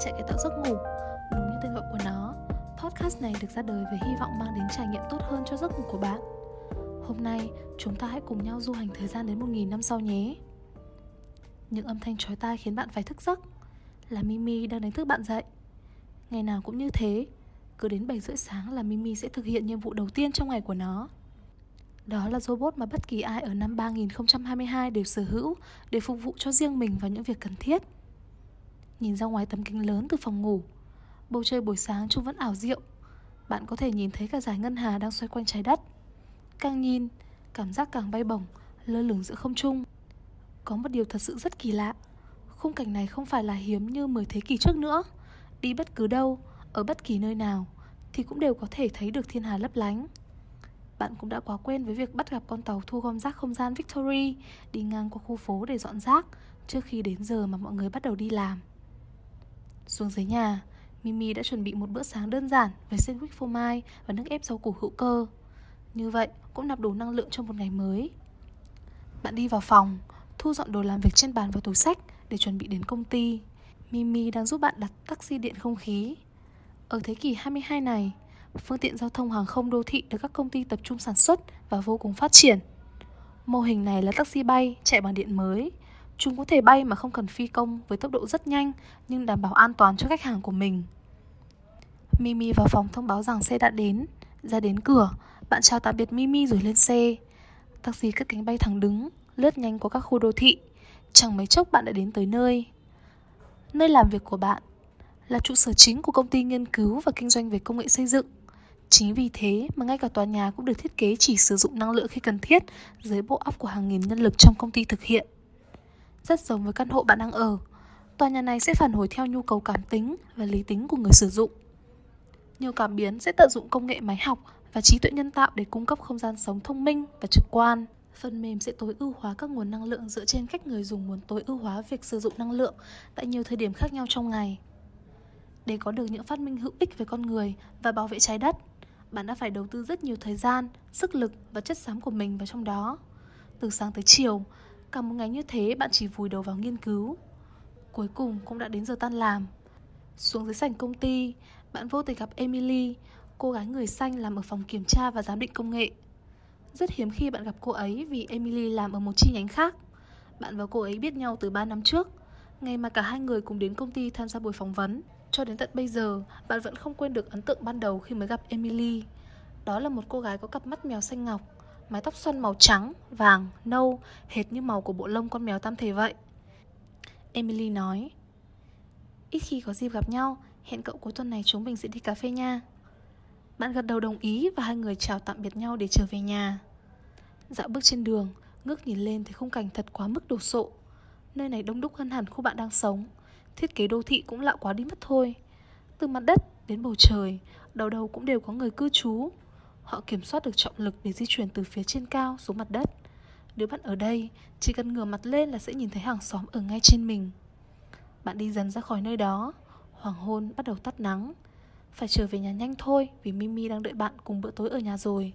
chạy cái tạo giấc ngủ. Đúng như tên gọi của nó, Podcast này được ra đời với hy vọng mang đến trải nghiệm tốt hơn cho giấc ngủ của bạn. Hôm nay, chúng ta hãy cùng nhau du hành thời gian đến 1.000 năm sau nhé. Những âm thanh chói tai khiến bạn phải thức giấc. Là Mimi đang đánh thức bạn dậy. Ngày nào cũng như thế, Cứ đến 7 rưỡi sáng là Mimi sẽ thực hiện nhiệm vụ đầu tiên trong ngày của nó. Đó là robot mà bất kỳ ai ở năm 3022 đều sở hữu để phục vụ cho riêng mình vào những việc cần thiết. Nhìn ra ngoài tấm kính lớn từ phòng ngủ, bầu trời buổi sáng trông vẫn ảo diệu. Bạn có thể nhìn thấy cả dải ngân hà đang xoay quanh trái đất. Càng nhìn, cảm giác càng bay bổng, lơ lửng giữa không trung. Có một điều thật sự rất kỳ lạ. Khung cảnh này không phải là hiếm như 10 thế kỷ trước nữa. Đi bất cứ đâu, ở bất kỳ nơi nào thì cũng đều có thể thấy được thiên hà lấp lánh. Bạn cũng đã quá quen với việc bắt gặp con tàu thu gom rác không gian Victory đi ngang qua khu phố để dọn rác trước khi đến giờ mà mọi người bắt đầu đi làm. Xuống dưới nhà, Mimi đã chuẩn bị một bữa sáng đơn giản với sandwich phô mai và nước ép rau củ hữu cơ. Như vậy cũng nạp đủ năng lượng cho một ngày mới. Bạn đi vào phòng, thu dọn đồ làm việc trên bàn và túi sách để chuẩn bị đến công ty. Mimi đang giúp bạn đặt taxi điện không khí. Ở thế kỷ 22 này, phương tiện giao thông hàng không đô thị được các công ty tập trung sản xuất và vô cùng phát triển. Mô hình này là taxi bay chạy bằng điện mới. Chúng có thể bay mà không cần phi công với tốc độ rất nhanh nhưng đảm bảo an toàn cho khách hàng của mình. Mimi vào phòng thông báo rằng xe đã đến. Ra đến cửa, bạn chào tạm biệt Mimi rồi lên xe. Taxi cất cánh bay thẳng đứng, lướt nhanh qua các khu đô thị. Chẳng mấy chốc bạn đã đến tới nơi. Nơi làm việc của bạn là trụ sở chính của công ty nghiên cứu và kinh doanh về công nghệ xây dựng. Chính vì thế mà ngay cả tòa nhà cũng được thiết kế chỉ sử dụng năng lượng khi cần thiết dưới bộ óc của hàng nghìn nhân lực trong công ty thực hiện. Rất giống với căn hộ bạn đang ở, tòa nhà này sẽ phản hồi theo nhu cầu cảm tính và lý tính của người sử dụng. Nhiều cảm biến sẽ tận dụng công nghệ máy học và trí tuệ nhân tạo để cung cấp không gian sống thông minh và trực quan. Phần mềm sẽ tối ưu hóa các nguồn năng lượng dựa trên cách người dùng muốn tối ưu hóa việc sử dụng năng lượng tại nhiều thời điểm khác nhau trong ngày. Để có được những phát minh hữu ích về con người và bảo vệ trái đất, bạn đã phải đầu tư rất nhiều thời gian, sức lực và chất xám của mình vào trong đó. Từ sáng tới chiều, cả một ngày như thế bạn chỉ vùi đầu vào nghiên cứu. Cuối cùng cũng đã đến giờ tan làm. Xuống dưới sảnh công ty, bạn vô tình gặp Emily, cô gái người xanh làm ở phòng kiểm tra và giám định công nghệ. Rất hiếm khi bạn gặp cô ấy vì Emily làm ở một chi nhánh khác. Bạn và cô ấy biết nhau từ 3 năm trước, ngày mà cả hai người cùng đến công ty tham gia buổi phỏng vấn. Cho đến tận bây giờ, bạn vẫn không quên được ấn tượng ban đầu khi mới gặp Emily. Đó là một cô gái có cặp mắt mèo xanh ngọc, mái tóc xoăn màu trắng, vàng, nâu, hệt như màu của bộ lông con mèo tam thể vậy. Emily nói, ít khi có dịp gặp nhau, hẹn cậu cuối tuần này chúng mình sẽ đi cà phê nha. Bạn gật đầu đồng ý và hai người chào tạm biệt nhau để trở về nhà. Dạo bước trên đường, ngước nhìn lên thấy khung cảnh thật quá mức đồ sộ. Nơi này đông đúc hơn hẳn khu bạn đang sống. Thiết kế đô thị cũng lạ quá đi mất thôi Từ mặt đất đến bầu trời Đầu đầu cũng đều có người cư trú Họ kiểm soát được trọng lực để di chuyển từ phía trên cao xuống mặt đất Nếu bạn ở đây, Chỉ cần ngửa mặt lên là sẽ nhìn thấy hàng xóm ở ngay trên mình Bạn đi dần ra khỏi nơi đó, Hoàng hôn bắt đầu tắt nắng Phải trở về nhà nhanh thôi Vì Mimi đang đợi bạn cùng bữa tối ở nhà rồi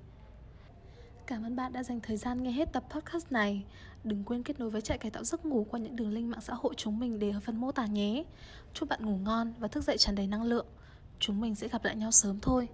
Cảm ơn bạn đã dành thời gian nghe hết tập podcast này. Đừng quên kết nối với trại cải tạo giấc ngủ qua những đường link mạng xã hội chúng mình để ở phần mô tả nhé. Chúc bạn ngủ ngon và thức dậy tràn đầy năng lượng. Chúng mình sẽ gặp lại nhau sớm thôi.